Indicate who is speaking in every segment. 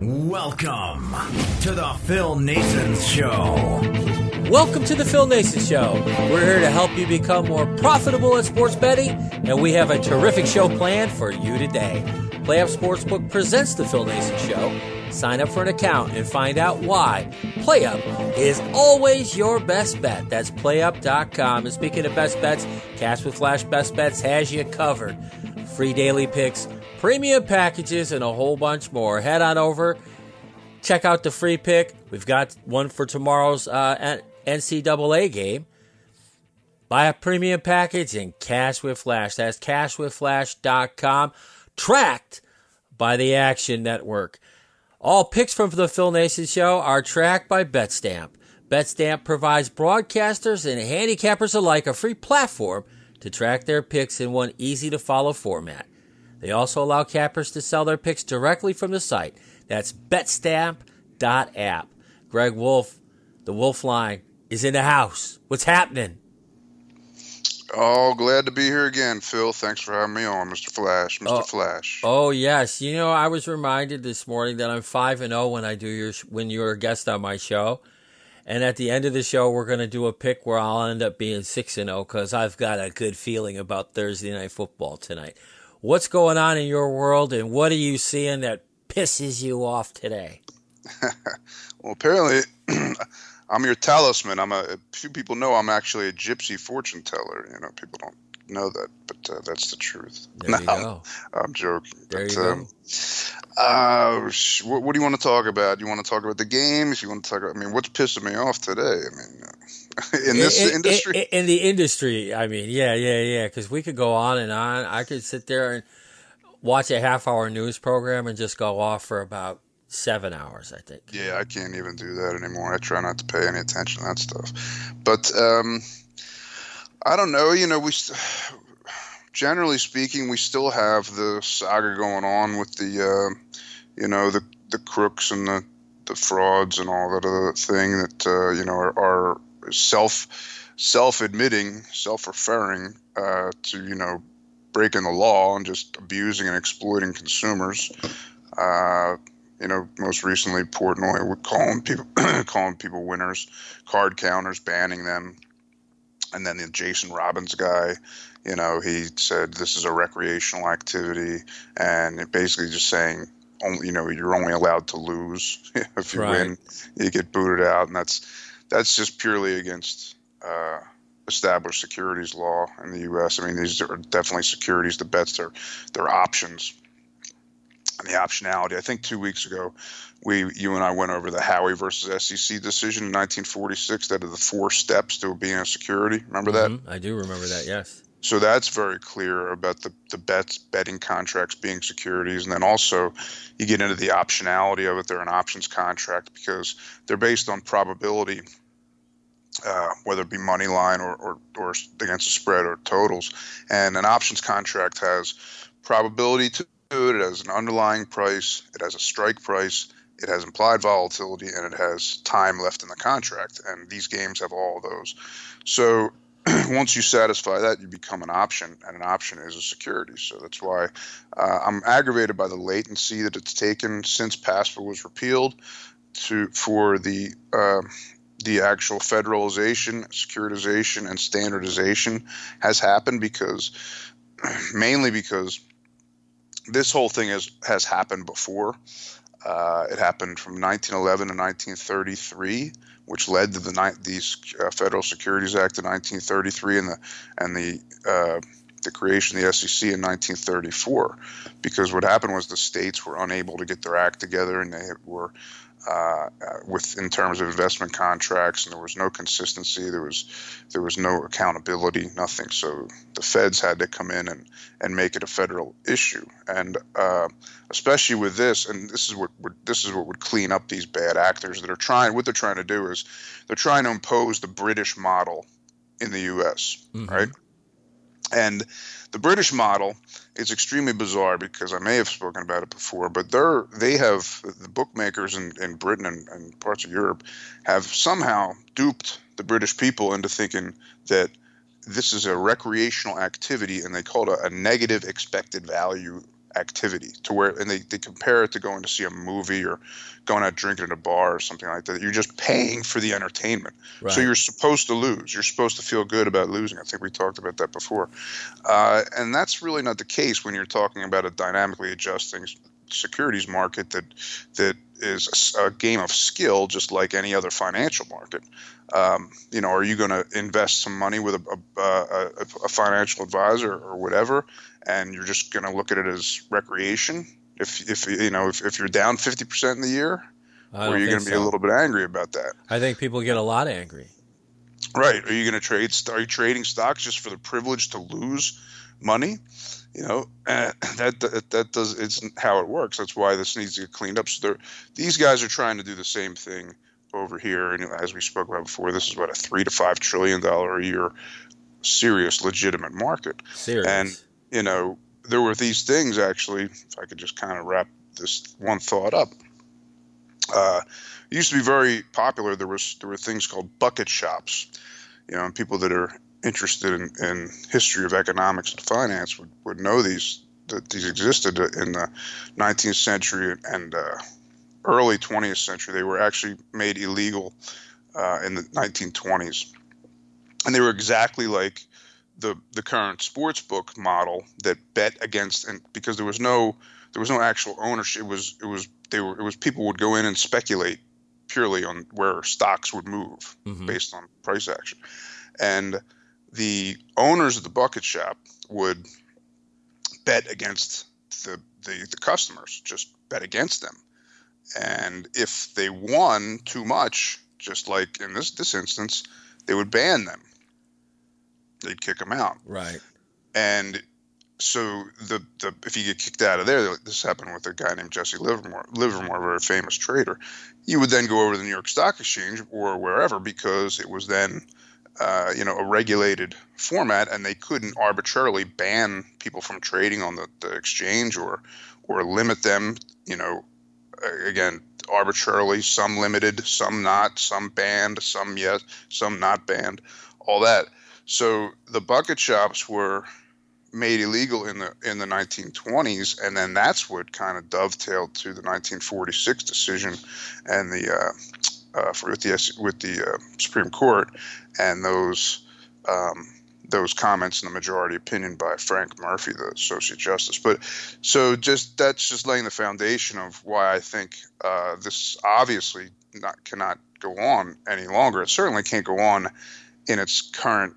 Speaker 1: welcome to the Phil Naessens Show.
Speaker 2: Welcome to the Phil Naessens Show. We're here to help you become more profitable at sports betting, and we have a terrific show planned for you today. PlayUp Sportsbook presents the Phil Naessens Show. Sign up for an account and find out why. PlayUp is always your best bet. That's playup.com. And speaking of best bets, Cash with Flash Best Bets has you covered. Free daily picks, premium packages, and a whole bunch more. Head on over, check out the free pick. We've got one for tomorrow's uh, NCAA game. Buy a premium package and cash with Flash. That's cashwithflash.com. Tracked by the Action Network. All picks from the Phil Naessens Show are tracked by BetStamp. BetStamp provides broadcasters and handicappers alike a free platform to track their picks in one easy to follow format. They also allow cappers to sell their picks directly from the site. That's betstamp.app. Greg Wolf, the Wolf line, is in the house. What's happening?
Speaker 3: Oh, glad to be here again, Phil. Thanks for having me on, Mr. Flash. Mr.
Speaker 2: Oh,
Speaker 3: Flash.
Speaker 2: Oh yes, you know I was reminded this morning that I'm five and zero when I do your when you're a guest on my show, and at the end of the show we're going to do a pick where I'll end up being six and oh zero because I've got a good feeling about Thursday night football tonight. What's going on in your world, and what are you seeing that pisses you off today?
Speaker 3: well, apparently. I'm your talisman. I'm a, a, few people know I'm actually a gypsy fortune teller. You know, people don't know that, but uh, that's the truth.
Speaker 2: There you
Speaker 3: no,
Speaker 2: go.
Speaker 3: I'm, I'm joking.
Speaker 2: There
Speaker 3: but,
Speaker 2: you
Speaker 3: um, uh, what, what, do you want to talk about? You want to talk about the games? You want to talk about? I mean, what's pissing me off today? I mean, uh, in this
Speaker 2: in,
Speaker 3: industry.
Speaker 2: In, in, the industry, I mean, yeah, yeah, yeah. Because we could go on and on. I could sit there and watch a half-hour news program and just go off for about seven hours, I think.
Speaker 3: Yeah, I can't even do that anymore. I try not to pay any attention to that stuff. But um, I don't know. You know, we st- generally speaking, we still have the saga going on with the, uh, you know, the the crooks and the the frauds and all that other thing that uh, you know are, are self self admitting, self referring uh, to you know breaking the law and just abusing and exploiting consumers. Uh, you know, most recently Portnoy would calling people calling people winners, card counters, banning them, and then the Jason Robins guy, you know, he said this is a recreational activity, and basically just saying only you know you're only allowed to lose if you
Speaker 2: Right.
Speaker 3: win, you get booted out, and that's that's just purely against. Uh, established securities law in the U.S. I mean, these are definitely securities. The bets are they're options and the optionality. I think two weeks ago, we you and I went over the Howey versus SEC decision in 1946 that are the four steps to being a security. Remember that?
Speaker 2: Mhm, I do remember that. Yes.
Speaker 3: So that's very clear about the, the bets betting contracts being securities. And then also you get into the optionality of it. They're an options contract because they're based on probability, uh, whether it be money line or, or, or against a spread or totals. And an options contract has probability to it, it has an underlying price, it has a strike price, it has implied volatility, and it has time left in the contract. And these games have all those. So once you satisfy that, you become an option, and an option is a security. So that's why uh, I'm aggravated by the latency that it's taken since PASPA was repealed to for the uh, the actual federalization, securitization, and standardization has happened because mainly because this whole thing has has happened before. Uh, it happened from 1911 to 1933 which led to the the uh, Federal Securities Act of 1933 and the and the uh, the creation of the SEC in 1934, because what happened was the states were unable to get their act together, and they were uh, with in terms of investment contracts, and there was no consistency. There was there was no accountability, nothing. So the feds had to come in and and make it a federal issue, and uh, especially with this, and this is what would, this is what would clean up these bad actors that are trying. What they're trying to do is they're trying to impose the British model in the U.S. Mm-hmm. Right, and the British model is extremely bizarre because I may have spoken about it before, but they're they have the bookmakers in, in Britain and, and parts of Europe have somehow duped the British people into thinking that this is a recreational activity and they call it a, a negative expected value activity to where and they, they compare it to going to see a movie or going out drinking at a bar or something like that. You're just paying for the entertainment. Right. so you're supposed to lose. You're supposed to feel good about losing. I think we talked about that before. Uh, and that's really not the case when you're talking about a dynamically adjusting securities market that that is a, game of skill just like any other financial market. Um, you know are you going to invest some money with a, a, a, a financial advisor or whatever and you're just going to look at it as recreation. If if you know if, if you're down fifty percent in the year, or you're going to be so. a little bit angry about that.
Speaker 2: I think people get a lot angry.
Speaker 3: Right? Are you going to trade? Are you trading stocks just for the privilege to lose money? You know, uh, that, that that does it's how it works. That's why this needs to get cleaned up. So these guys are trying to do the same thing over here, and as we spoke about before, this is what a three to five trillion dollar a year serious legitimate market.
Speaker 2: Serious.
Speaker 3: And you know, there were these things actually. If I could just kind of wrap this one thought up, uh, used to be very popular. There was there were things called bucket shops, you know, and people that are interested in, in history of economics and finance would, would know these that these existed in the 19th century and uh, early 20th century. They were actually made illegal uh, in the 1920s, and they were exactly like the the current sports book model that bet against and because there was no there was no actual ownership it was it was they were it was people would go in and speculate purely on where stocks would move mm-hmm. based on price action. And the owners of the bucket shop would bet against the, the, the customers just bet against them. And if they won too much just like in this this instance they would ban them they'd kick him out.
Speaker 2: Right.
Speaker 3: And so the, the if you get kicked out of there, this happened with a guy named Jesse Livermore, Livermore, a very famous trader. You would then go over to the New York Stock Exchange or wherever because it was then, uh, you know, a regulated format, and they couldn't arbitrarily ban people from trading on the, the exchange or or limit them. You know, again, arbitrarily, some limited, some not, some banned, some yes, some not banned, all that. So the bucket shops were made illegal in the in the 1920s, and then that's what kind of dovetailed to the 1946 decision and the uh, uh, with the with the uh, Supreme Court and those um, those comments in the majority opinion by Frank Murphy, the Associate Justice. But so just that's just laying the foundation of why I think uh, this obviously not cannot go on any longer. It certainly can't go on in its current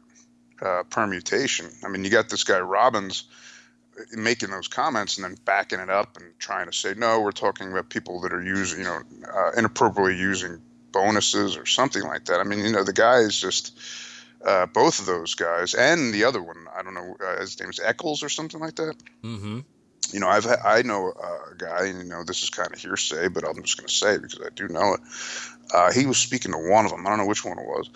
Speaker 3: uh, permutation. I mean, you got this guy Robins making those comments and then backing it up and trying to say, no, we're talking about people that are using, you know, uh, inappropriately using bonuses or something like that. I mean, you know, the guy is just uh, both of those guys and the other one. I don't know, uh, his name is Eccles or something like that.
Speaker 2: Mm-hmm.
Speaker 3: You know, I've I know a guy, and you know, this is kind of hearsay, but I'm just going to say it because I do know it. Uh, he was speaking to one of them. I don't know which one it was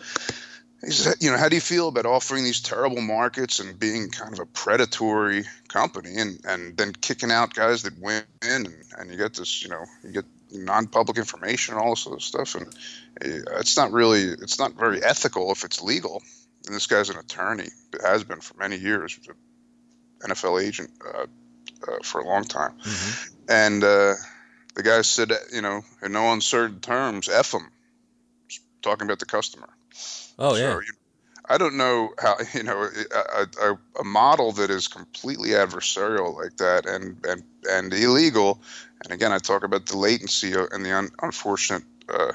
Speaker 3: he said, you know, how do you feel about offering these terrible markets and being kind of a predatory company and, and then kicking out guys that win and, and you get this, you know, you get non-public information and all this other stuff. And eh, it's not really, it's not very ethical if it's legal. And this guy's an attorney, has been for many years, an NFL agent uh, uh, for a long time. Mm-hmm. And uh, the guy said, you know, in no uncertain terms, F him, talking about the customer.
Speaker 2: Oh yeah. So,
Speaker 3: I don't know how you know a, a, a, model that is completely adversarial like that and and and illegal. And again, I talk about the latency and the un, unfortunate uh,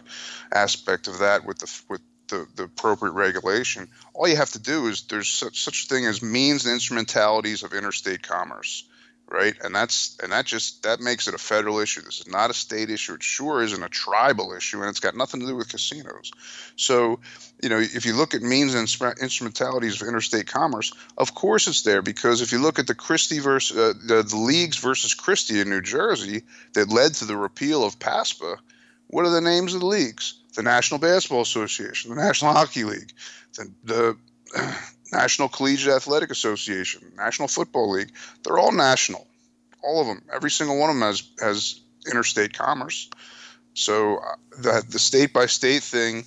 Speaker 3: aspect of that with the with the, the appropriate regulation, all you have to do is there's such, such a thing as means and instrumentalities of interstate commerce right? And that's and that just that makes it a federal issue. This is not a state issue. It sure isn't a tribal issue, and it's got nothing to do with casinos. So, you know, if you look at means and instrumentalities of interstate commerce, of course it's there because if you look at the Christie versus uh, the, the leagues versus Christie in New Jersey that led to the repeal of PASPA, what are the names of the leagues? The National Basketball Association, the National Hockey League, the, the National Collegiate Athletic Association, National Football League. They're all national, all of them. Every single one of them has has interstate commerce. So uh, the the state by state thing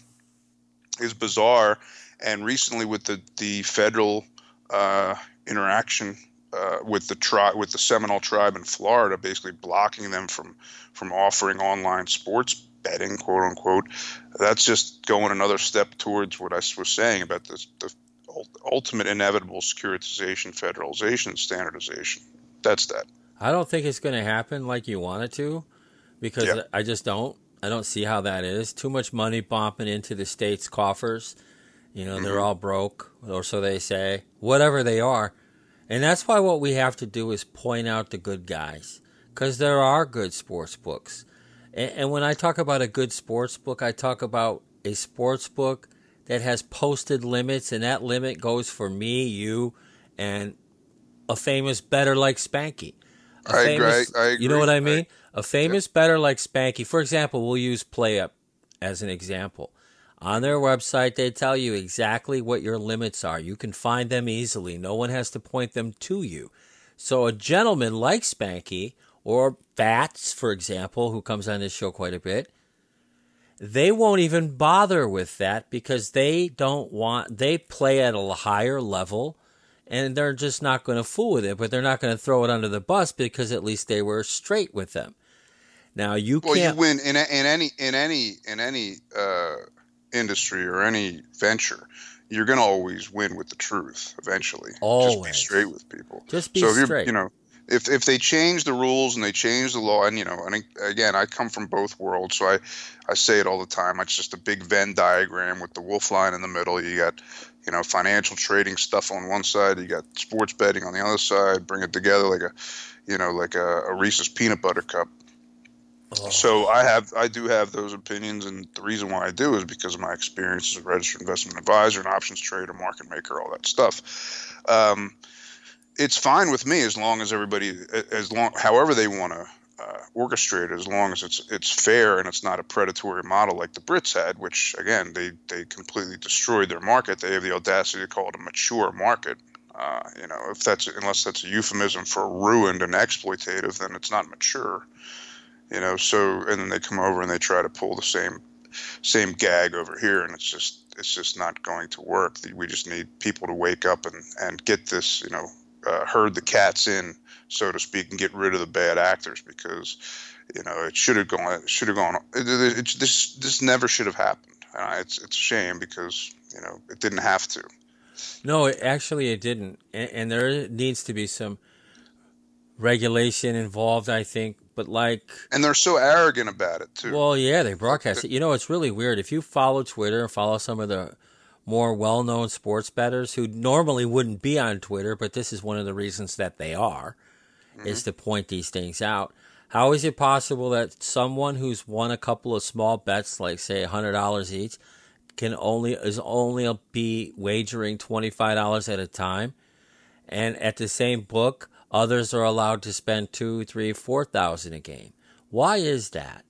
Speaker 3: is bizarre. And recently, with the the federal uh, interaction uh, with the tribe, with the Seminole tribe in Florida, basically blocking them from from offering online sports betting, quote unquote. That's just going another step towards what I was saying about the ultimate inevitable securitization, federalization, standardization. That's that.
Speaker 2: I don't think it's going to happen like you want it to, because yeah. I just don't. I don't see how that is. Too much money bumping into the state's coffers. You know, mm-hmm. they're all broke, or so they say. Whatever they are. And that's why what we have to do is point out the good guys. Because there are good sports books. And, and when I talk about a good sports book, I talk about a sports book that has posted limits, and that limit goes for me, you, and a famous better like Spanky.
Speaker 3: A I, famous, agree, I agree.
Speaker 2: You know what I mean? I, a famous better like Spanky. For example, we'll use PlayUp as an example. On their website, they tell you exactly what your limits are. You can find them easily. No one has to point them to you. So a gentleman like Spanky or Fats, for example, who comes on this show quite a bit, they won't even bother with that because they don't want they play at a higher level and they're just not going to fool with it but they're not going to throw it under the bus because at least they were straight with them. Now you
Speaker 3: well,
Speaker 2: can't
Speaker 3: you win in, in any in any in any uh, industry or any venture you're going to always win with the truth eventually.
Speaker 2: Always.
Speaker 3: just be straight with people.
Speaker 2: Just be so
Speaker 3: if
Speaker 2: straight.
Speaker 3: you know if if they change the rules and they change the law, and you know, and again, I come from both worlds, so I I say it all the time. It's just a big Venn diagram with the wolf line in the middle. You got you know financial trading stuff on one side, you got sports betting on the other side. Bring it together like a you know like a, a Reese's peanut butter cup. Oh. So I have I do have those opinions, and the reason why I do is because of my experience as a registered investment advisor, an options trader, market maker, all that stuff. Um, it's fine with me as long as everybody, as long, however they want to uh, orchestrate it, as long as it's it's fair and it's not a predatory model like the Brits had, which again they they completely destroyed their market. They have the audacity to call it a mature market. Uh, you know, if that's unless that's a euphemism for ruined and exploitative, then it's not mature. You know, so and then they come over and they try to pull the same same gag over here, and it's just it's just not going to work. We just need people to wake up and and get this, you know, uh, herd the cats in, so to speak, and get rid of the bad actors because you know it should have gone. It should have gone. It, it, it, this this never should have happened. Uh, it's it's a shame because you know it didn't have to.
Speaker 2: No, actually, it didn't, and, and there needs to be some regulation involved. I think, but like,
Speaker 3: and they're so arrogant about it too.
Speaker 2: Well, yeah, they broadcast it. You know, it's really weird. If you follow Twitter and follow some of the more well known sports bettors who normally wouldn't be on Twitter, but this is one of the reasons that they are, mm-hmm. is to point these things out. How is it possible that someone who's won a couple of small bets, like say hundred dollars each, can only is only be wagering twenty five dollars at a time, and at the same book, others are allowed to spend two, three, four thousand a game? Why is that?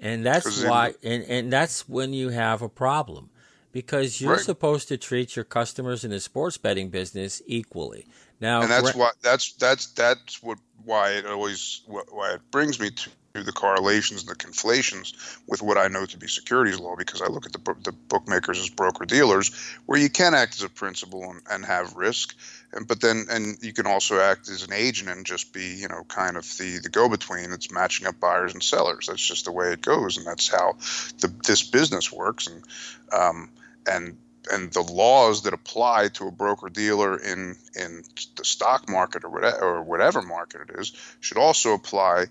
Speaker 2: And that's why, and, and that's when you have a problem because you're right. supposed to treat your customers in the sports betting business equally. Now,
Speaker 3: and that's why that's that's that's what why it always why it brings me to the correlations and the conflations with what I know to be securities law because I look at the, the bookmakers as broker dealers where you can act as a principal and, and have risk and but then and you can also act as an agent and just be you know kind of the the go between it's matching up buyers and sellers that's just the way it goes and that's how the this business works and um, and and the laws that apply to a broker dealer in in the stock market or whatever, or whatever market it is should also apply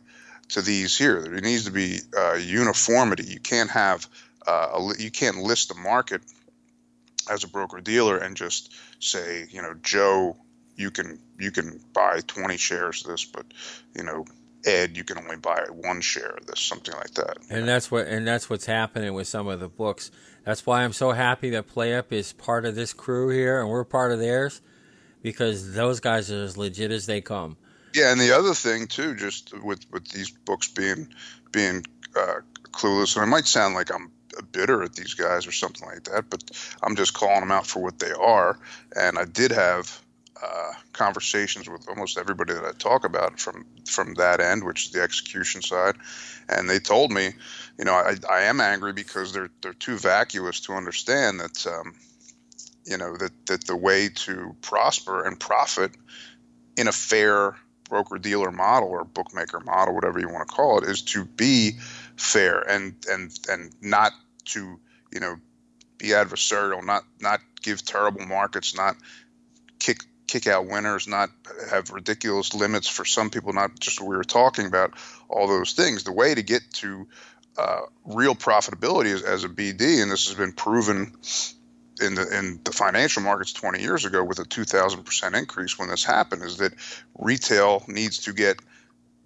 Speaker 3: to these here. There needs to be uh, uniformity. You can't have uh, a, you can't list the market as a broker dealer and just say, you know, Joe, you can you can buy 20 shares of this, but you know, Ed, you can only buy one share of this, something like that.
Speaker 2: And that's what and that's what's happening with some of the books. That's why I'm so happy that PlayUp is part of this crew here, and we're part of theirs, because those guys are as legit as they come.
Speaker 3: Yeah, and the other thing too, just with with these books being being uh, clueless, and it might sound like I'm bitter at these guys or something like that, but I'm just calling them out for what they are. And I did have uh, conversations with almost everybody that I talk about from from that end, which is the execution side, and they told me, you know, I, I am angry because they're they're too vacuous to understand that, um, you know, that that the way to prosper and profit in a fair broker dealer model or bookmaker model, whatever you want to call it, is to be fair and and and not to you know be adversarial, not not give terrible markets, not kick kick out winners, not have ridiculous limits for some people, not just what we were talking about, all those things. The way to get to uh, real profitability as, as a BD, and this has been proven in the in the financial markets 20 years ago with a 2,000 percent increase when this happened, is that retail needs to get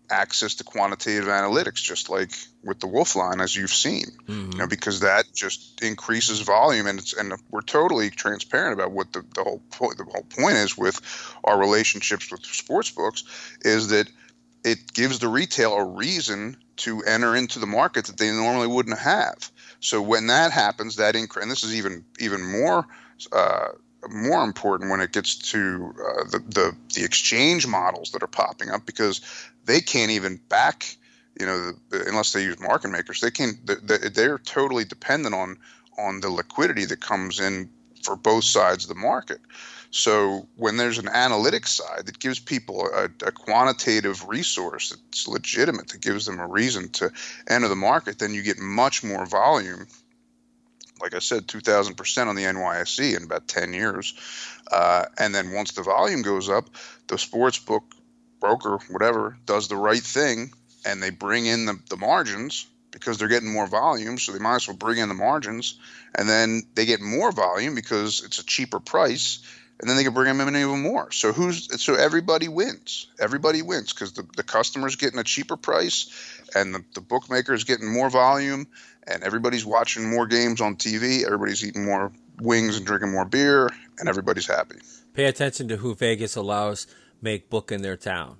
Speaker 3: access to quantitative analytics, just like with the Wolf line, as you've seen, mm-hmm. you know, because that just increases volume, and it's and we're totally transparent about what the, the whole point the whole point is with our relationships with sports books is that it gives the retail a reason to enter into the market that they normally wouldn't have. So when that happens, that increase, and this is even even more. Uh, more important when it gets to uh, the, the the exchange models that are popping up because they can't even back you know unless they use market makers they can they're totally dependent on on the liquidity that comes in for both sides of the market so when there's an analytics side that gives people a, a, quantitative resource that's legitimate that gives them a reason to enter the market then you get much more volume like I said, 2,000% on the NYSE in about 10 years. Uh, and then once the volume goes up, the sports book broker, whatever, does the right thing and they bring in the, the margins because they're getting more volume. So they might as well bring in the margins and then they get more volume because it's a cheaper price and then they can bring them in even more. So who's so everybody wins. Everybody wins because the, the customer's getting a cheaper price and the, the bookmaker's getting more volume and everybody's watching more games on TV. Everybody's eating more wings and drinking more beer and everybody's happy.
Speaker 2: Pay attention to who Vegas allows make book in their town.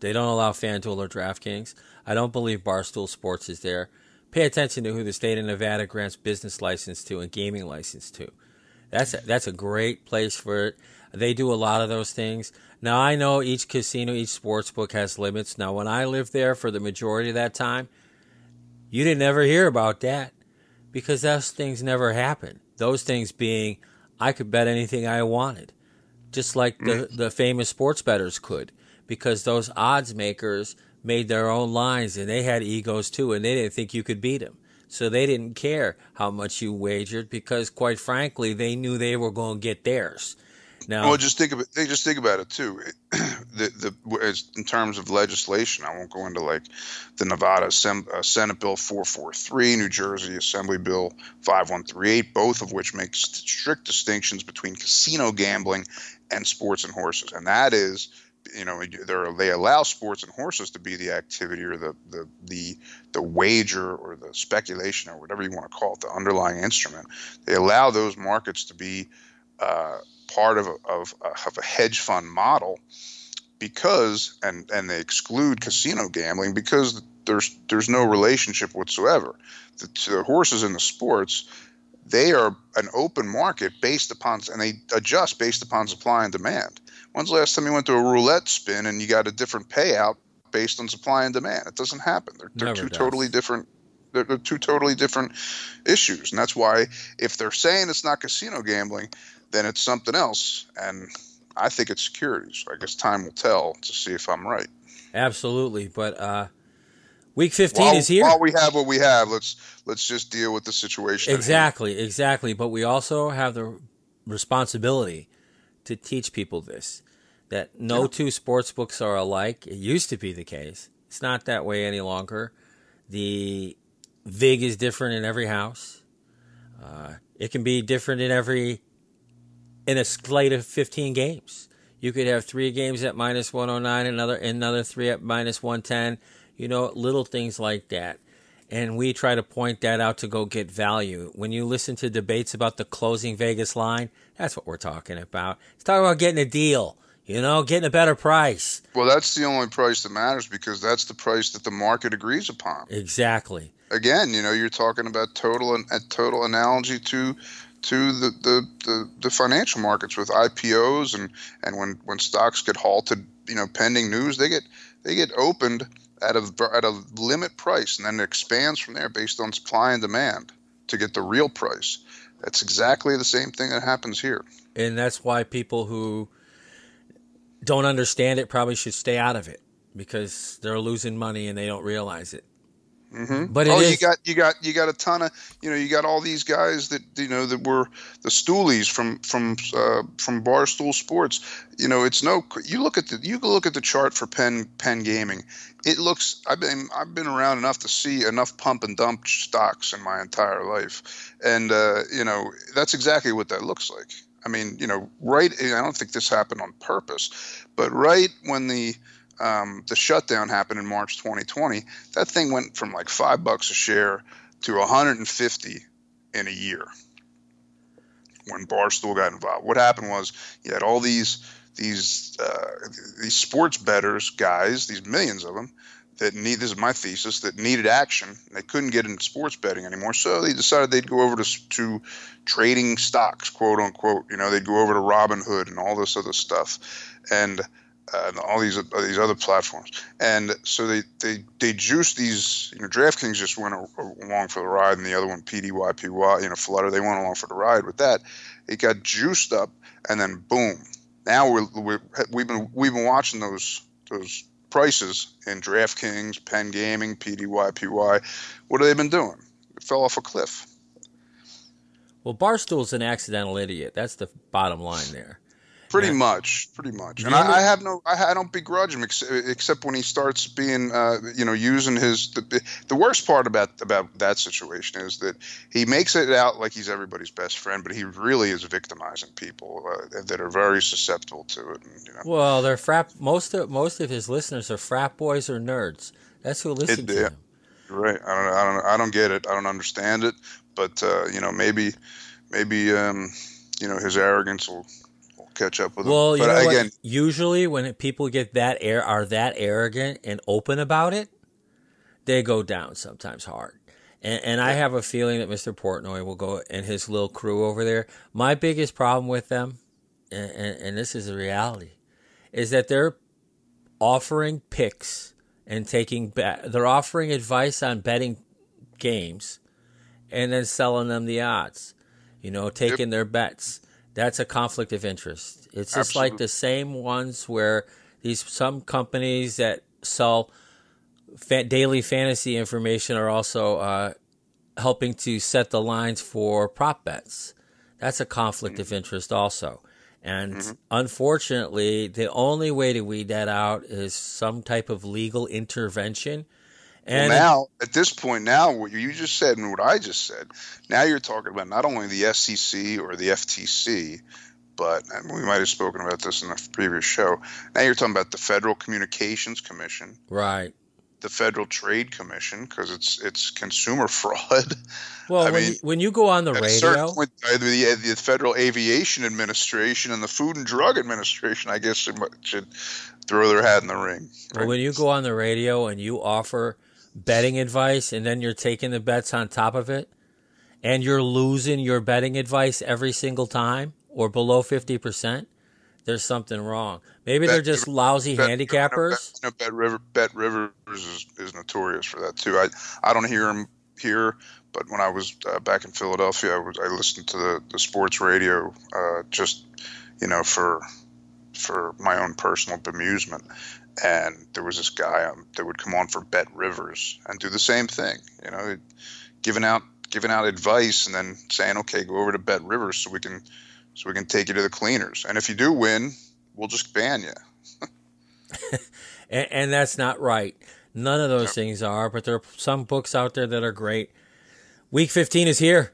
Speaker 2: They don't allow FanDuel or DraftKings. I don't believe Barstool Sports is there. Pay attention to who the state of Nevada grants business license to and gaming license to. That's a, that's a great place for it. They do a lot of those things. Now I know each casino, each sports book has limits. Now when I lived there for the majority of that time, you didn't ever hear about that because those things never happened. Those things being I could bet anything I wanted just like the, mm. the famous sports bettors could, because those odds makers made their own lines and they had egos too, and they didn't think you could beat them. So they didn't care how much you wagered because, quite frankly, they knew they were going to get theirs. Now,
Speaker 3: well, just think of it. They just think about it too. the the in terms of legislation, I won't go into like the Nevada uh, Senate Bill 443, New Jersey Assembly Bill 5138, both of which make strict distinctions between casino gambling and sports and horses, and that is you know they allow sports and horses to be the activity or the, the the the wager or the speculation or whatever you want to call it the underlying instrument. They allow those markets to be uh, part of a, of, of a hedge fund model because and and they exclude casino gambling because there's there's no relationship whatsoever. The, the horses in the sports they are an open market based upon and they adjust based upon supply and demand when's the last time you went to a roulette spin and you got a different payout based on supply and demand it doesn't happen they're, they're two does. totally different they're, they're two totally different issues and that's why if they're saying it's not casino gambling then it's something else. And I think it's securities. I guess time will tell to see if I'm right.
Speaker 2: Absolutely, but uh, week 15
Speaker 3: while,
Speaker 2: is here.
Speaker 3: While we have what we have, let's let's just deal with the situation.
Speaker 2: Exactly, exactly. But we also have the responsibility to teach people this that no yeah. two sports books are alike. It used to be the case. It's not that way any longer. The VIG is different in every house. Uh, It can be different in every in a slate of 15 games. You could have three games at minus 109, another another three at minus 110. You know, little things like that. And we try to point that out to go get value. When you listen to debates about the closing Vegas line, that's what we're talking about. It's talking about getting a deal, you know, getting a better price.
Speaker 3: Well, that's the only price that matters because that's the price that the market agrees upon.
Speaker 2: Exactly.
Speaker 3: Again, you know, you're talking about total and total analogy to to the, the, the, the, financial markets with IPOs and, and when, when stocks get halted, you know, pending news, they get they get opened at a at a limit price, and then it expands from there based on supply and demand to get the real price. That's exactly the same thing that happens here.
Speaker 2: And that's why people who don't understand it probably should stay out of it because they're losing money and they don't realize it.
Speaker 3: Mm-hmm. But oh, is, you got you got you got a ton of you know you got all these guys that you know that were the stoolies from from uh, from Barstool Sports. You know, it's no. You look at the you look at the chart for Penn Penn Gaming. It looks. I've been I've been around enough to see enough pump and dump stocks in my entire life, and uh, you know that's exactly what that looks like. I mean, you know, right. I don't think this happened on purpose, but right when the um, the shutdown happened in March 2020, that thing went from like five bucks a share to 150 in a year when Barstool got involved. What happened was you had all these these uh, these sports betters guys, these millions of them that need this is my thesis that needed action. They couldn't get into sports betting anymore, so they decided they'd go over to to trading stocks, quote unquote. You know, they'd go over to Robinhood and all this other stuff, and and all these these other platforms. And so they they they juice these. You know, DraftKings just went along for the ride, and the other one, PDYPY, you know, Flutter, they went along for the ride with that. It got juiced up, and then boom. Now we're, we're we've been we've been watching those those prices in DraftKings, Penn Gaming, PDYPY. What have they been doing? It fell off a cliff.
Speaker 2: Well, Barstool's an accidental idiot. That's the bottom line there.
Speaker 3: Pretty yeah. much, pretty much. And I, I, have no, I, I, don't begrudge him ex- except when he starts being, uh, you know, using his. The, the worst part about about that situation is that he makes it out like he's everybody's best friend, but he really is victimizing people uh, that are very susceptible to it. And, you know.
Speaker 2: Well, they're frat. Most of most of his listeners are frat boys or nerds. That's who listen it, to yeah. him.
Speaker 3: Right. I don't. I don't. I don't get it. I don't understand it. But uh, you know, maybe, maybe, um, you know, his arrogance will catch up with them.
Speaker 2: Well, you know again, what? usually when people get that air are that arrogant and open about it, they go down sometimes hard. And, and I have a feeling that Mr. Portnoy will go and his little crew over there. My biggest problem with them, and, and, and this is a reality, is that they're offering picks and taking bet. They're offering advice on betting games, and then selling them the odds. You know, taking yep. their bets that's a conflict of interest. It's just Absolutely. like the same ones where these some companies that sell fa- daily fantasy information are also uh, helping to set the lines for prop bets. That's a conflict mm-hmm. of interest also. And mm-hmm. unfortunately, the only way to weed that out is some type of legal intervention
Speaker 3: and well, now, at this point, now what you just said and what I just said, now you're talking about not only the SEC or the FTC, but we might have spoken about this in the previous show. Now you're talking about the Federal Communications Commission,
Speaker 2: right?
Speaker 3: The Federal Trade Commission, because it's it's consumer fraud.
Speaker 2: Well, I when, mean, you, when you go on the radio, point,
Speaker 3: uh, the, the Federal Aviation Administration and the Food and Drug Administration, I guess, should, should throw their hat in the ring.
Speaker 2: Right? Well, when you go on the radio and you offer betting advice and then you're taking the bets on top of it and you're losing your betting advice every single time or below 50%, there's something wrong. Maybe bet, they're just lousy bet, handicappers.
Speaker 3: Bet, bet, River, bet Rivers is, is notorious for that too. I, I don't hear him here, but when I was uh, back in Philadelphia, I, was, I listened to the, the sports radio uh, just, you know, for for my own personal bemusement and there was this guy um, that would come on for Bet Rivers and do the same thing, you know, giving out giving out advice and then saying, okay, go over to Bet Rivers so we can so we can take you to the cleaners, and if you do win, we'll just ban you.
Speaker 2: and, and, that's not right. None of those no. things are, but there are some books out there that are great. Week 15 is here.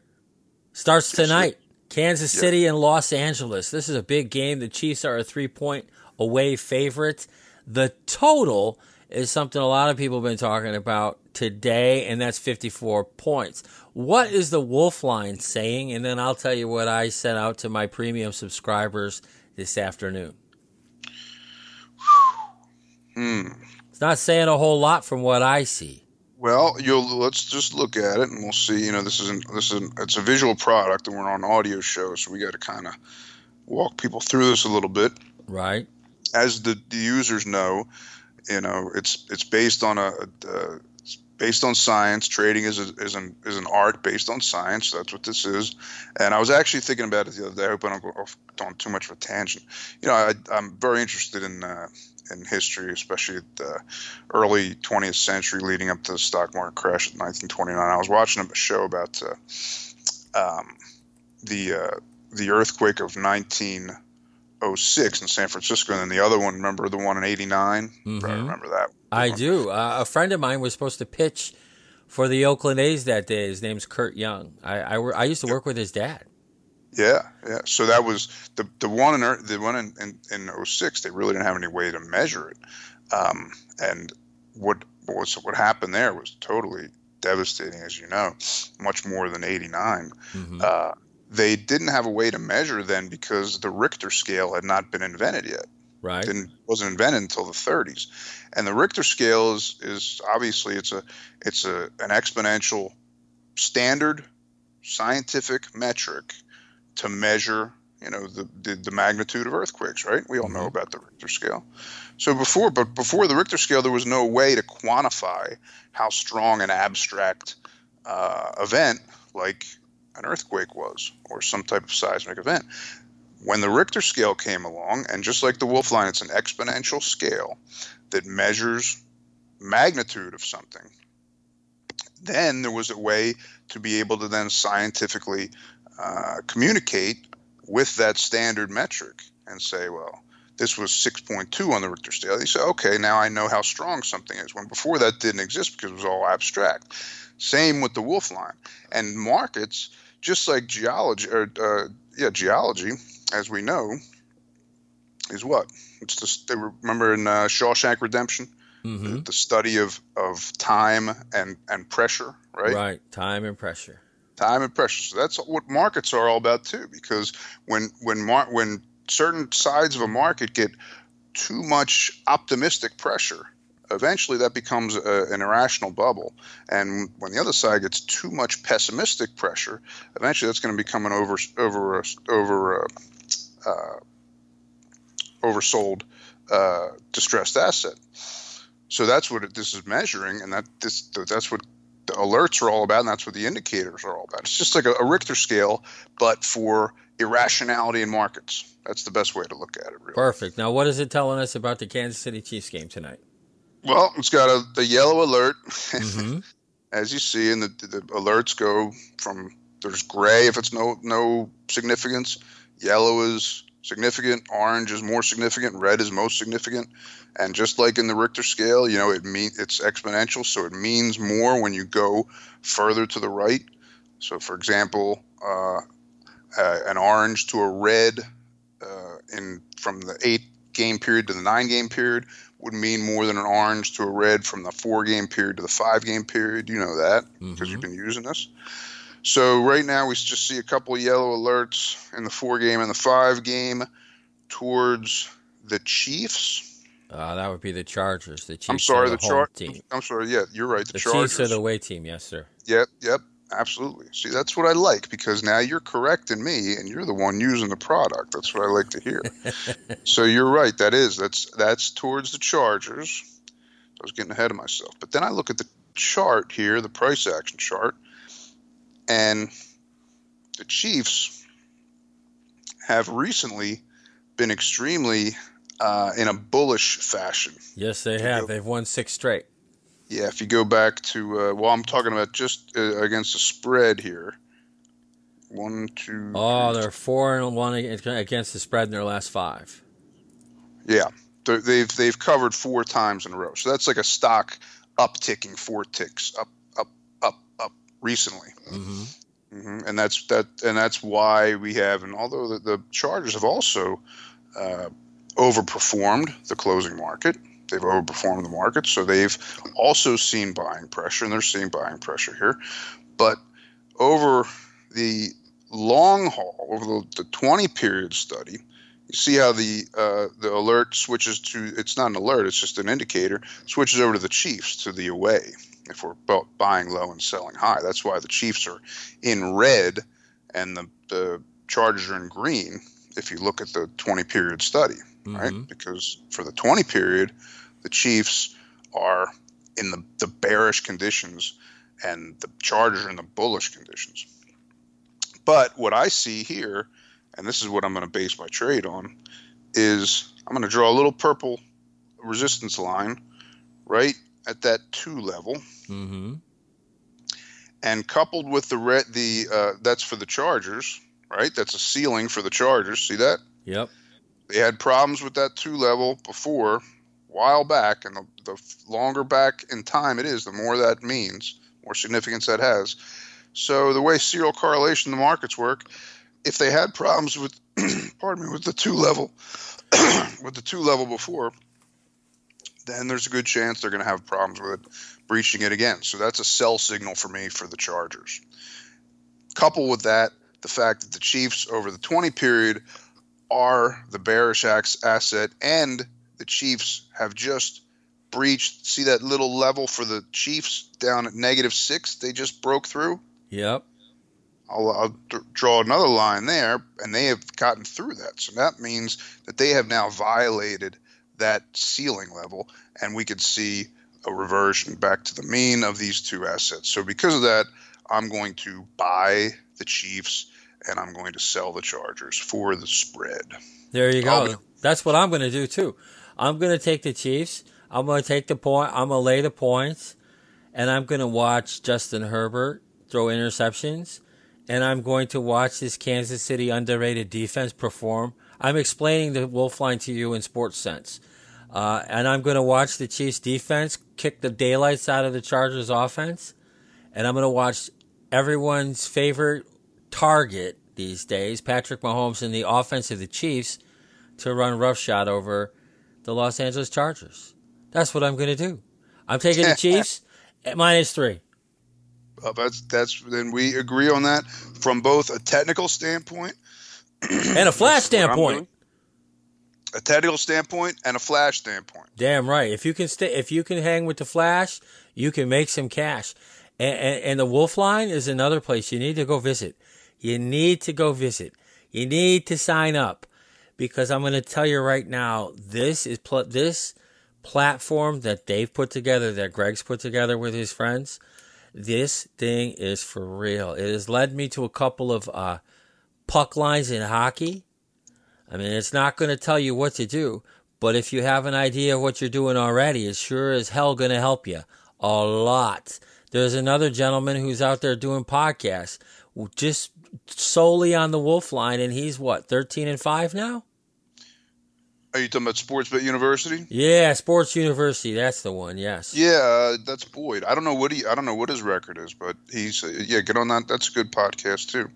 Speaker 2: Starts tonight. Kansas City and Los Angeles. This is a big game. The Chiefs are a three point away favorite. The total is something a lot of people have been talking about today, and that's 54 points. What is the Wolf line saying? And then I'll tell you what I sent out to my premium subscribers this afternoon.
Speaker 3: Hmm.
Speaker 2: It's not saying a whole lot from what I see.
Speaker 3: Well, you'll let's just look at it and we'll see. You know, this isn't this is it's a visual product and we're on an audio show, so we got to kind of walk people through this a little bit.
Speaker 2: Right.
Speaker 3: As the, the users know, you know, it's it's based on a, a based on science. Trading is a, is an is an art based on science. That's what this is. And I was actually thinking about it the other day. I hope I don't go off on too much of a tangent. You know, I, I'm very interested in. Uh, in history, especially the early 20th century, leading up to the stock market crash in 1929. I was watching a show about uh, um, the uh, the earthquake of 1906 in San Francisco, and then the other one. Remember the one in '89?
Speaker 2: Mm-hmm.
Speaker 3: I remember that.
Speaker 2: I do. Uh, a friend of mine was supposed to pitch for the Oakland A's that day. His name's Curt Young. I, I, I used to work with his dad.
Speaker 3: Yeah, yeah. So that was the the one in the one in, in, in 06, They really didn't have any way to measure it, um, and what what what happened there was totally devastating, as you know, much more than '89. Mm-hmm. Uh, they didn't have a way to measure then because the Richter scale had not been invented yet.
Speaker 2: Right.
Speaker 3: Didn't wasn't invented until the 30s, and the Richter scale is is obviously it's a it's a an exponential standard scientific metric to measure you know the, the, the magnitude of earthquakes right we all know mm-hmm. about the richter scale so before but before the richter scale there was no way to quantify how strong an abstract uh, event like an earthquake was or some type of seismic event when the richter scale came along and just like the wolf line it's an exponential scale that measures magnitude of something then there was a way to be able to then scientifically uh, communicate with that standard metric and say, well, this was 6.2 on the Richter scale. You say, okay, now I know how strong something is. When before that didn't exist because it was all abstract. Same with the Wolf line and markets, just like geology, or uh, yeah, geology, as we know, is what it's just. Remember in uh, Shawshank Redemption, mm-hmm. the, the study of of time and and pressure, right?
Speaker 2: Right, time and pressure
Speaker 3: time and pressure. So that's what markets are all about too. Because when when mar- when certain sides of a market get too much optimistic pressure, eventually that becomes a, an irrational bubble. And when the other side gets too much pessimistic pressure, eventually that's going to become an over over over uh, uh, oversold uh, distressed asset. So that's what this is measuring, and that this that's what the alerts are all about, and that's what the indicators are all about. It's just like a, a Richter scale, but for irrationality in markets. That's the best way to look at it. Really.
Speaker 2: Perfect. Now, what is it telling us about the Kansas City Chiefs game tonight?
Speaker 3: Well, it's got a the yellow alert, mm-hmm. as you see, and the, the alerts go from there's gray if it's no no significance, yellow is significant, orange is more significant, red is most significant, and just like in the Richter scale, you know, it mean it's exponential, so it means more when you go further to the right. So, for example, uh, uh, an orange to a red uh, in from the eight game period to the nine game period would mean more than an orange to a red from the four game period to the five game period. You know that because mm-hmm. you've been using this. So right now we just see a couple of yellow alerts in the four game and the five game towards the Chiefs
Speaker 2: uh, that would be the Chargers. The Chiefs.
Speaker 3: I'm sorry,
Speaker 2: the,
Speaker 3: Chargers. I'm sorry. Yeah, you're right. The,
Speaker 2: the
Speaker 3: Chargers.
Speaker 2: Chiefs are the away team. Yes, sir.
Speaker 3: Yep. Yep. Absolutely. See, that's what I like because now you're correcting me, and you're the one using the product. That's what I like to hear. so you're right. That is that's that's towards the Chargers. I was getting ahead of myself, but then I look at the chart here, the price action chart, and the Chiefs have recently been extremely uh, in a bullish fashion.
Speaker 2: Yes, they have. They've won six straight.
Speaker 3: Yeah, if you go back to, uh, well, I'm talking about just uh, against the spread here. One, two.
Speaker 2: Oh, they they're four and one against the spread in their last five.
Speaker 3: Yeah, they they've they've covered four times in a row. So that's like a stock upticking four ticks up, up, up, up recently. Mm-hmm. hmm And that's that, and that's why we have. And although the, the Chargers have also uh, overperformed the closing market, they've overperformed the market, so they've also seen buying pressure, and they're seeing buying pressure here. But over the long haul, over the, the 20 period study, you see how the uh, the alert switches to it's not an alert, it's just an indicator, switches over to the Chiefs to the away if we're bu- buying low and selling high. That's why the Chiefs are in red and the, the Chargers are in green if you look at the 20 period study, right?
Speaker 2: Mhm.
Speaker 3: Because for the 20 period, the Chiefs are in the, the bearish conditions and the Chargers are in the bullish conditions. But what I see here, and this is what I'm going to base my trade on, is I'm going to draw a little purple resistance line right at that two level,
Speaker 2: Mm-hmm.
Speaker 3: and coupled with the red, the uh, that's for the Chargers, right? That's a ceiling for the Chargers. See that?
Speaker 2: Yep.
Speaker 3: They had problems with that two level before, while back, and the, the longer back in time it is, the more that means, more significance that has. So the way serial correlation the markets work, if they had problems with, pardon me, with the two level, with the two level before, then there's a good chance they're going to have problems with it breaching it again. So that's a sell signal for me for the Chargers. Couple with that, the fact that the Chiefs over the 20 period are the bearish asset, and the Chiefs have just breached. See that little level for the Chiefs down at negative six? They just broke through.
Speaker 2: Yep.
Speaker 3: I'll, I'll d- draw another line there, and they have gotten through that. So that means that they have now violated that ceiling level, and we could see a reversion back to the mean of these two assets. So because of that, I'm going to buy the Chiefs and I'm going to sell the Chargers for the spread.
Speaker 2: There you go. That's what I'm going to do too. I'm going to take the Chiefs. I'm going to take the point. I'm going to lay the points, and I'm going to watch Justin Herbert throw interceptions, and I'm going to watch this Kansas City underrated defense perform. I'm explaining the Wolf line to you in sports sense. Uh, and I'm going to watch the Chiefs defense kick the daylights out of the Chargers offense. And I'm going to watch everyone's favorite target these days, Patrick Mahomes, in the offense of the Chiefs to run roughshod over the Los Angeles Chargers. That's what I'm going to do. I'm taking the Chiefs at minus three.
Speaker 3: Uh, that's that's then we agree on that from both a technical standpoint
Speaker 2: And a flash
Speaker 3: That's what I'm
Speaker 2: standpoint.
Speaker 3: a technical standpoint and a flash standpoint.
Speaker 2: Damn right. If you can stay, if you can hang with the Flash, you can make some cash. And, and, and the Wolf Line is another place you need to go visit. You need to go visit. You need to sign up because I'm going to tell you right now, this is pl- this platform that they've put together, that Greg's put together with his friends. This thing is for real. It has led me to a couple of uh, puck lines in hockey. I mean, it's not going to tell you what to do, but if you have an idea of what you're doing already, it's sure as hell going to help you a lot. There's another gentleman who's out there doing podcasts just solely on the Wolf line, and he's what, 13 and 5 now?
Speaker 3: Are you talking about Sports Sportsbet University?
Speaker 2: Yeah, Sports University. That's the one, yes.
Speaker 3: Yeah, uh, that's Boyd. I don't know what he. I don't know what his record is, but he's uh, yeah. Get on that. That's a good podcast too.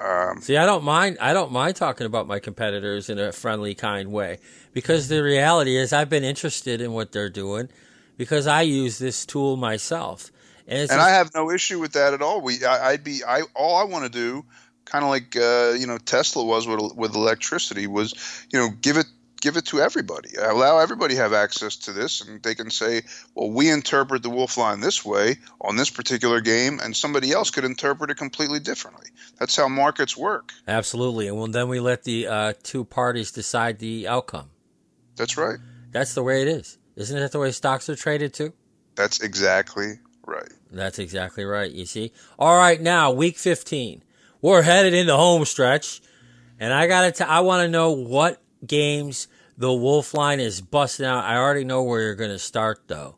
Speaker 3: Um,
Speaker 2: See, I don't mind. I don't mind talking about my competitors in a friendly, kind way because the reality is, I've been interested in what they're doing because I use this tool myself, and
Speaker 3: and
Speaker 2: just-
Speaker 3: I have no issue with that at all. We, I, I'd be, I all I want to do, kind of like uh, you know Tesla was with with electricity, was you know give it give it to everybody, allow everybody to have access to this, and they can say, well, we interpret the wolf line this way on this particular game, and somebody else could interpret it completely differently. That's how markets work.
Speaker 2: Absolutely, and well, then we let the uh, two parties decide the outcome.
Speaker 3: That's right.
Speaker 2: That's the way it is, isn't that the way stocks are traded too?
Speaker 3: That's exactly right.
Speaker 2: That's exactly right. You see. All right, now week fifteen, we're headed into home stretch, and I gotta. I want to know what games the Wolf line is busting out. I already know where you're going to start though,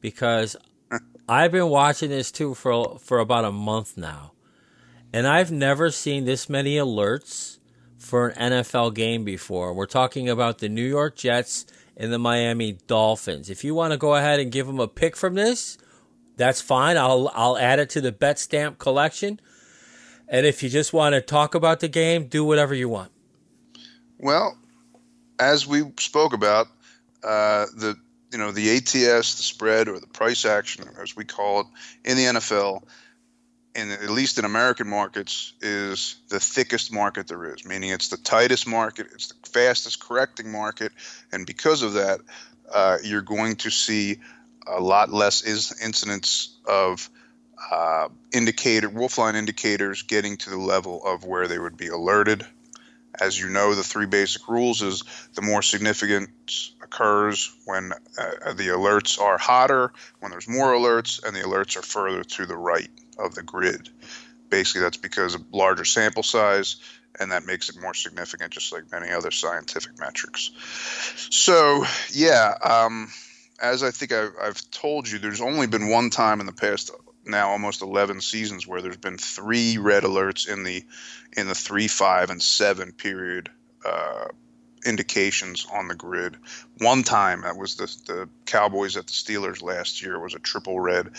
Speaker 2: because I've been watching this too for for about a month now, and I've never seen this many alerts for an NFL game before. We're talking about the New York Jets and the Miami Dolphins. If you want to go ahead and give them a pick from this, that's fine. I'll I'll add it to the Betstamp collection. And if you just want to talk about the game, do whatever you want.
Speaker 3: Well, as we spoke about, uh, the you know the ATS, the spread or the price action, as we call it in the NFL, in at least in American markets, is the thickest market there is. Meaning it's the tightest market, it's the fastest correcting market, and because of that, uh, you're going to see a lot less is incidents of uh, indicator wolf line indicators getting to the level of where they would be alerted. As you know, the three basic rules is the more significance occurs when uh, the alerts are hotter, when there's more alerts, and the alerts are further to the right of the grid. Basically, that's because of larger sample size, and that makes it more significant, just like many other scientific metrics. So, yeah, um, as I think I've, I've told you, there's only been one time in the past now almost 11 seasons where there's been three red alerts in the in the three, five, and seven period uh, indications on the grid. One time that was the the Cowboys at the Steelers last year was a triple red,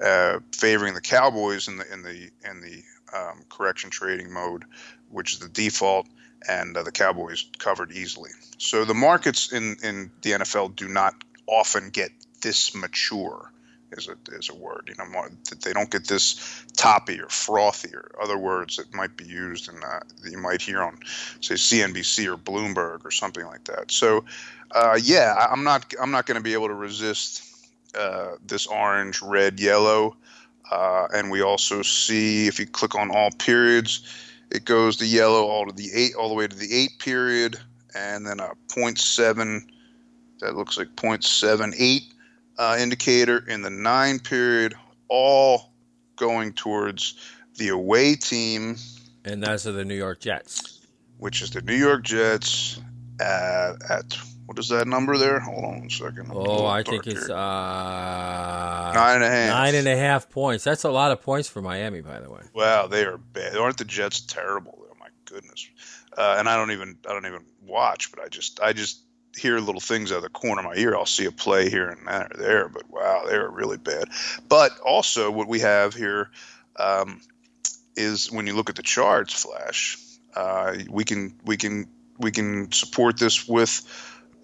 Speaker 3: uh, favoring the Cowboys in the in the in the um, correction trading mode, which is the default, and uh, the Cowboys covered easily. So the markets in in the NFL do not often get this mature is a is a word. You know, more, they don't get this toppy or frothy or other words that might be used and uh, that you might hear on, say, CNBC or Bloomberg or something like that. So, uh, yeah, I'm not I'm not going to be able to resist uh, this orange, red, yellow, uh, and we also see if you click on all periods, it goes to yellow all to the eight all the way to the eight period, and then a 0.7 that looks like 0.78 uh, indicator in the nine period, all going towards the away team.
Speaker 2: And those are the New York Jets.
Speaker 3: Which is the New York Jets at, at what is that number there? Hold on one second.
Speaker 2: Oh, I think it's uh,
Speaker 3: nine and a half.
Speaker 2: Nine and a half points. That's a lot of points for Miami, by the way.
Speaker 3: Wow, they are bad. Aren't the Jets terrible? Oh my goodness. Uh, and I don't even I don't even watch, but I just I just hear little things out of the corner of my ear. I'll see a play here and there, but wow, they were really bad. But also, what we have here um, is when you look at the charts, Flash, uh, we can we can we can support this with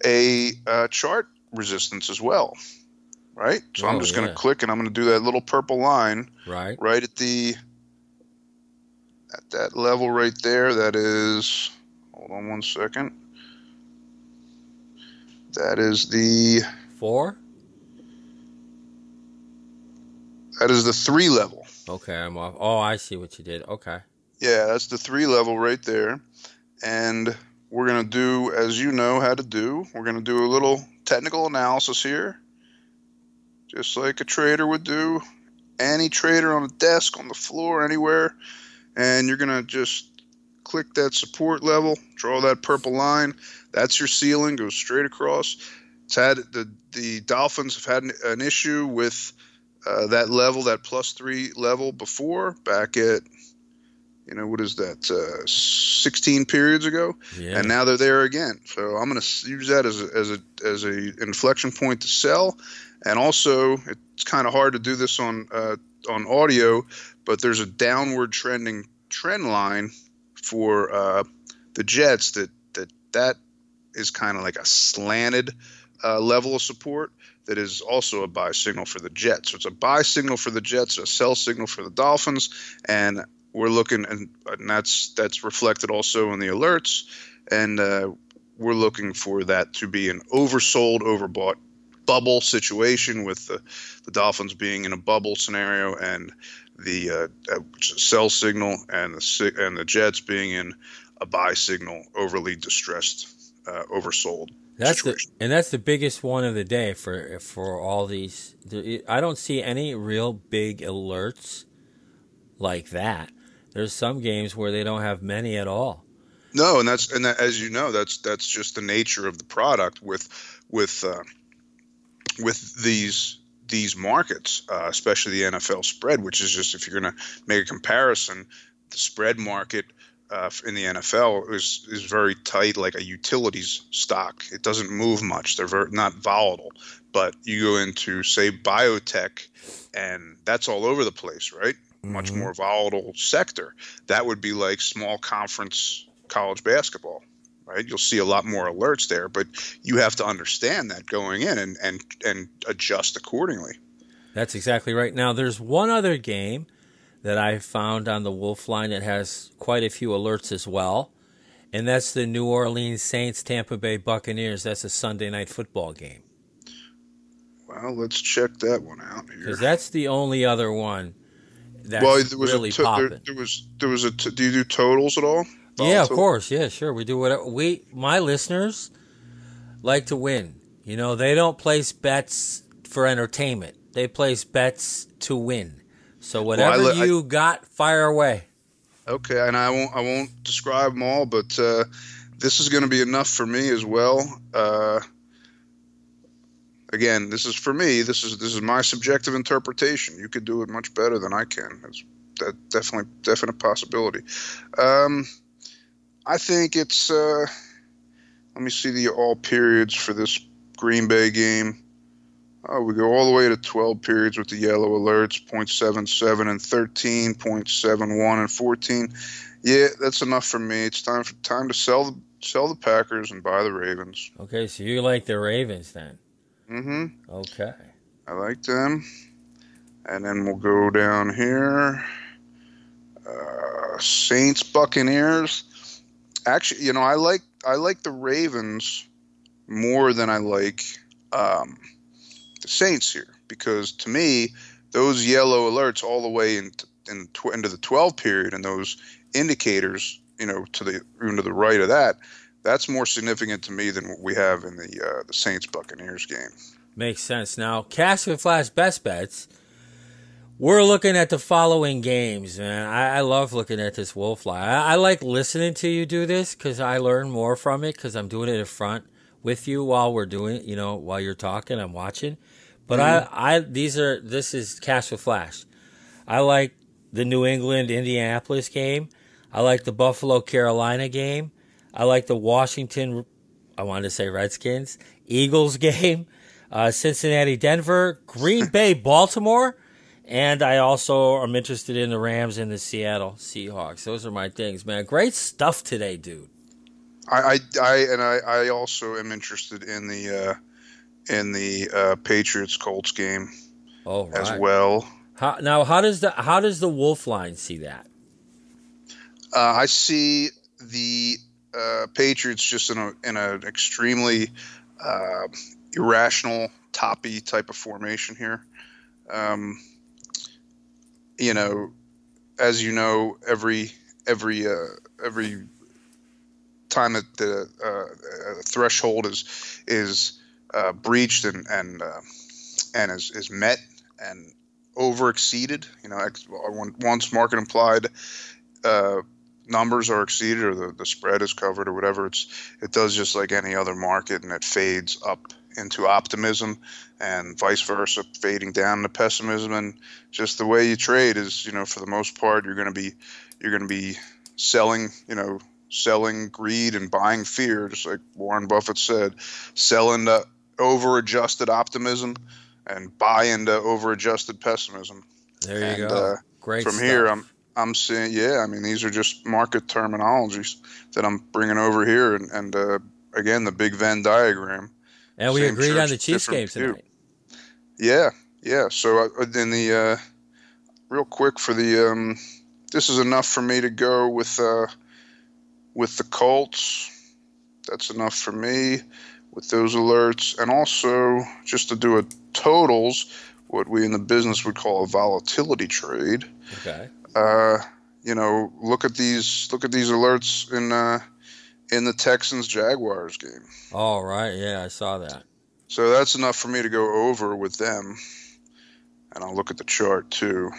Speaker 3: a uh, chart resistance as well, right? So oh, I'm just going to click and I'm going to do that little purple line,
Speaker 2: right,
Speaker 3: right at the at that level right there. That is. Hold on one second. That is the
Speaker 2: four.
Speaker 3: That is the three level.
Speaker 2: Okay, I'm off. Oh, I see what you did. Okay.
Speaker 3: Yeah, that's the three level right there. And we're going to do, as you know how to do, we're going to do a little technical analysis here, just like a trader would do. Any trader on a desk, on the floor, anywhere. And you're going to just click that support level, draw that purple line. That's your ceiling, goes straight across. It's had the the Dolphins have had an, an issue with uh, that level, that plus three level before, back at you know what is that, uh, 16 periods ago, yeah. and now they're there again. So I'm going to use that as a, as a as a inflection point to sell, and also it's kind of hard to do this on uh, on audio, but there's a downward trending trend line for uh, the Jets that that that is kind of like a slanted uh, level of support that is also a buy signal for the Jets. So it's a buy signal for the Jets, a sell signal for the Dolphins, and we're looking, and, and that's that's reflected also in the alerts, and uh, we're looking for that to be an oversold, overbought bubble situation with the, the Dolphins being in a bubble scenario and the uh, uh sell signal and the and the Jets being in a buy signal, overly distressed, uh, oversold.
Speaker 2: That's
Speaker 3: situation.
Speaker 2: the and that's the biggest one of the day for for all these. I don't see any real big alerts like that. There's some games where they don't have many at all.
Speaker 3: No, and that's and that, as you know, that's that's just the nature of the product with with uh, with these these markets, uh, especially the NFL spread, which is just if you're going to make a comparison, the spread market uh, in the NFL is is very tight, like a utilities stock. It doesn't move much. They're very, not volatile. But you go into say biotech, and that's all over the place, right? much more volatile sector. That would be like small conference college basketball, right? You'll see a lot more alerts there, but you have to understand that going in and and and adjust accordingly.
Speaker 2: That's exactly right. Now, there's one other game that I found on the Wolf line that has quite a few alerts as well, and that's the New Orleans Saints Tampa Bay Buccaneers. That's a Sunday night football game.
Speaker 3: Well, let's check that one out here.
Speaker 2: Because that's the only other one that's
Speaker 3: well, there was
Speaker 2: really
Speaker 3: a
Speaker 2: popping.
Speaker 3: there, there was there was a. T- do you do totals at all?
Speaker 2: Yeah, of course. Yeah, sure. We do whatever. We, my listeners, like to win. You know, they don't place bets for entertainment. They place bets to win. So whatever
Speaker 3: li- I-
Speaker 2: you got, fire away.
Speaker 3: Okay, and I won't I won't describe them all, but uh, this is going to be enough for me as well. Uh, again, this is for me. This is this is my subjective interpretation. You could do it much better than I can. It's that definitely definite possibility. Um, I think it's. Uh, let me see the all periods for this Green Bay game. Oh, we go all the way to 12 periods with the yellow alerts, 0.77 and 13, 0.71 and 14. Yeah, that's enough for me. It's time for time to sell the sell the Packers and buy the Ravens.
Speaker 2: Okay, so you like the Ravens then?
Speaker 3: Mm hmm
Speaker 2: Okay.
Speaker 3: I like them. And then we'll go down here. Uh, Saints Buccaneers. Actually, you know, I like I like the Ravens more than I like um, the Saints here because to me, those yellow alerts all the way into, in, tw- into the 12 period and those indicators, you know, to the even to the right of that, that's more significant to me than what we have in the uh, the Saints Buccaneers game.
Speaker 2: Makes sense. Now, Cash and Flash Best Bets. We're looking at the following games, man. I, I love looking at this Wolf Line. I, I like listening to you do this because I learn more from it because I'm doing it in front with you while we're doing it. You know, while you're talking, I'm watching. But I, I, these are this is Cash with Flash. I like the New England Indianapolis game. I like the Buffalo Carolina game. I like the Washington. I wanted to say Redskins Eagles game. Uh, Cincinnati Denver, Green Bay Baltimore, and I also am interested in the Rams and the Seattle Seahawks. Those are my things, man. Great stuff today, dude.
Speaker 3: I, I, I and I, I also am interested in the uh, in the uh, Patriots Colts game
Speaker 2: Oh, right.
Speaker 3: as well.
Speaker 2: How, now, how does the how does the Wolf line see that?
Speaker 3: Uh, I see the uh, Patriots just in a in an extremely uh, irrational, toppy type of formation here. Um, you know, as you know, every every uh, every time that the uh, uh, threshold is is uh, breached and and uh, and is, is met and over exceeded, you know, ex- once market implied uh, numbers are exceeded or the, the spread is covered or whatever, it's it does just like any other market and it fades up into optimism and vice versa, fading down to pessimism and just the way you trade is, you know, for the most part you're gonna be you're gonna be selling, you know, selling greed and buying fear, just like Warren Buffett said, selling the over adjusted optimism and buy into over adjusted pessimism.
Speaker 2: There you
Speaker 3: And,
Speaker 2: go.
Speaker 3: uh,
Speaker 2: Great.
Speaker 3: From
Speaker 2: stuff.
Speaker 3: here, I'm I'm seeing, yeah, I mean, these are just market terminologies that I'm bringing over here, and, and uh, again, the big Venn diagram.
Speaker 2: And we agreed on the Chiefs game tonight.
Speaker 3: Yeah, yeah. So uh, then the uh, real quick for the um, this is enough for me to go with uh, with the Colts. That's enough for me with those alerts, and also just to do a totals, what we in the business would call a volatility trade.
Speaker 2: Okay.
Speaker 3: uh, you know, look at these look at these alerts in uh, in the Texans Jaguars game.
Speaker 2: All right. Yeah, I saw that.
Speaker 3: So that's enough for me to go over with them. And I'll look at the chart too.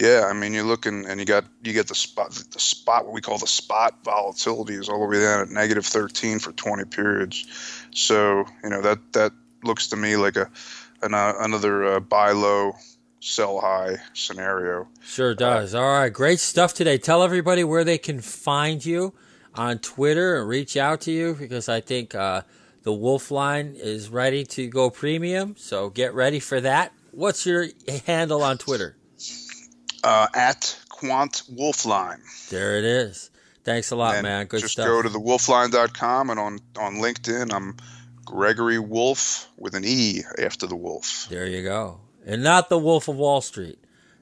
Speaker 3: Yeah, I mean you're looking and you got you get the spot the spot what we call the spot volatility is all the way down at negative 13 for 20 periods. So, you know, that that looks to me like a an, uh, another uh, buy low sell high scenario.
Speaker 2: Sure does. All right, great stuff today. Tell everybody where they can find you on Twitter and reach out to you because I think uh, the Wolf line is ready to go premium. So get ready for that. What's your handle on Twitter?
Speaker 3: uh, at Quant Wolfline.
Speaker 2: There it is. Thanks a lot,
Speaker 3: and
Speaker 2: man. Good
Speaker 3: just
Speaker 2: stuff.
Speaker 3: go to the wolfline.com and on, on LinkedIn, I'm Gregory Wolf with an E after the wolf.
Speaker 2: there you go. And not the Wolf of Wall Street.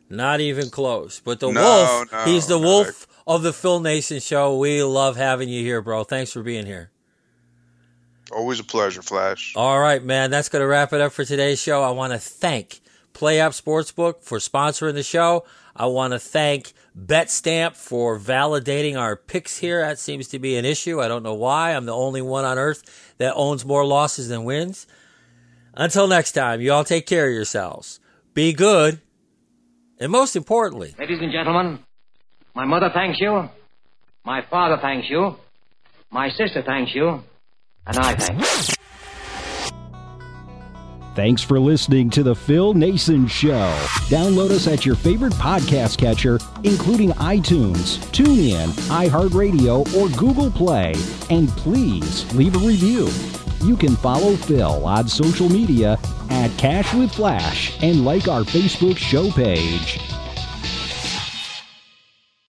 Speaker 2: Not even close. But the
Speaker 3: No,
Speaker 2: Wolf,
Speaker 3: no,
Speaker 2: he's the
Speaker 3: no.
Speaker 2: Wolf of the Phil Naessens Show. We love having you here, bro. Thanks for being here.
Speaker 3: Always a pleasure, Flash.
Speaker 2: All right, man. That's going to wrap it up for today's show. I want to thank PlayUp Sportsbook for sponsoring the show. I want to thank BetStamp for validating our picks here. That seems to be an issue. I don't know why. I'm the only one on earth that owns more losses than wins. Until next time, you all take care of yourselves. Be good. And most importantly,
Speaker 4: Ladies and gentlemen, my mother thanks you, my father thanks you, my sister thanks you, and I thank you.
Speaker 5: Thanks for listening to The Phil Naessens Show. Download us at your favorite podcast catcher, including iTunes, TuneIn, iHeartRadio, or Google Play. And please leave a review. You can follow Phil on social media at Cash with Flash and like our Facebook show page.